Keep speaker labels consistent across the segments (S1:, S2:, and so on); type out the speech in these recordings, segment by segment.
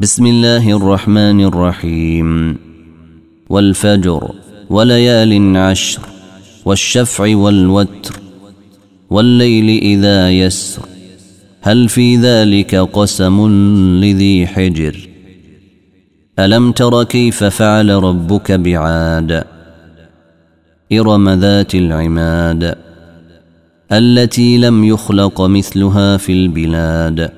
S1: بسم الله الرحمن الرحيم. والفجر وليال عشر والشفع والوتر والليل إذا يسر. هل في ذلك قسم لذي حجر؟ ألم تر كيف فعل ربك بعاد؟ إرم ذات العماد التي لم يخلق مثلها في البلاد.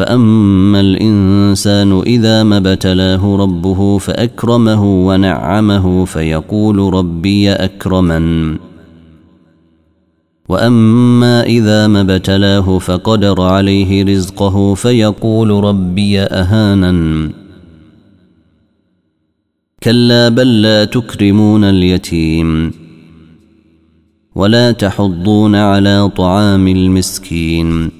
S1: فأما الإنسان إذا ما ابتلاه ربه فأكرمه ونعمه فيقول ربي أكرمن. وأما إذا ما ابتلاه فقدر عليه رزقه فيقول ربي أهانن. كلا بل لا تكرمون اليتيم ولا تحضون على طعام المسكين.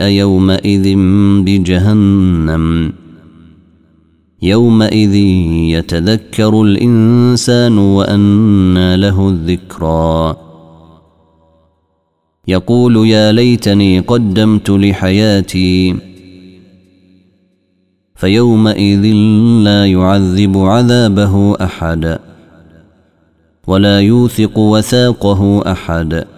S1: يومئذ بجهنم. يومئذ يتذكر الإنسان وأنى له الذكرى. يقول يا ليتني قدمت لحياتي. فيومئذ لا يعذب عذابه أحد ولا يوثق وثاقه أحد.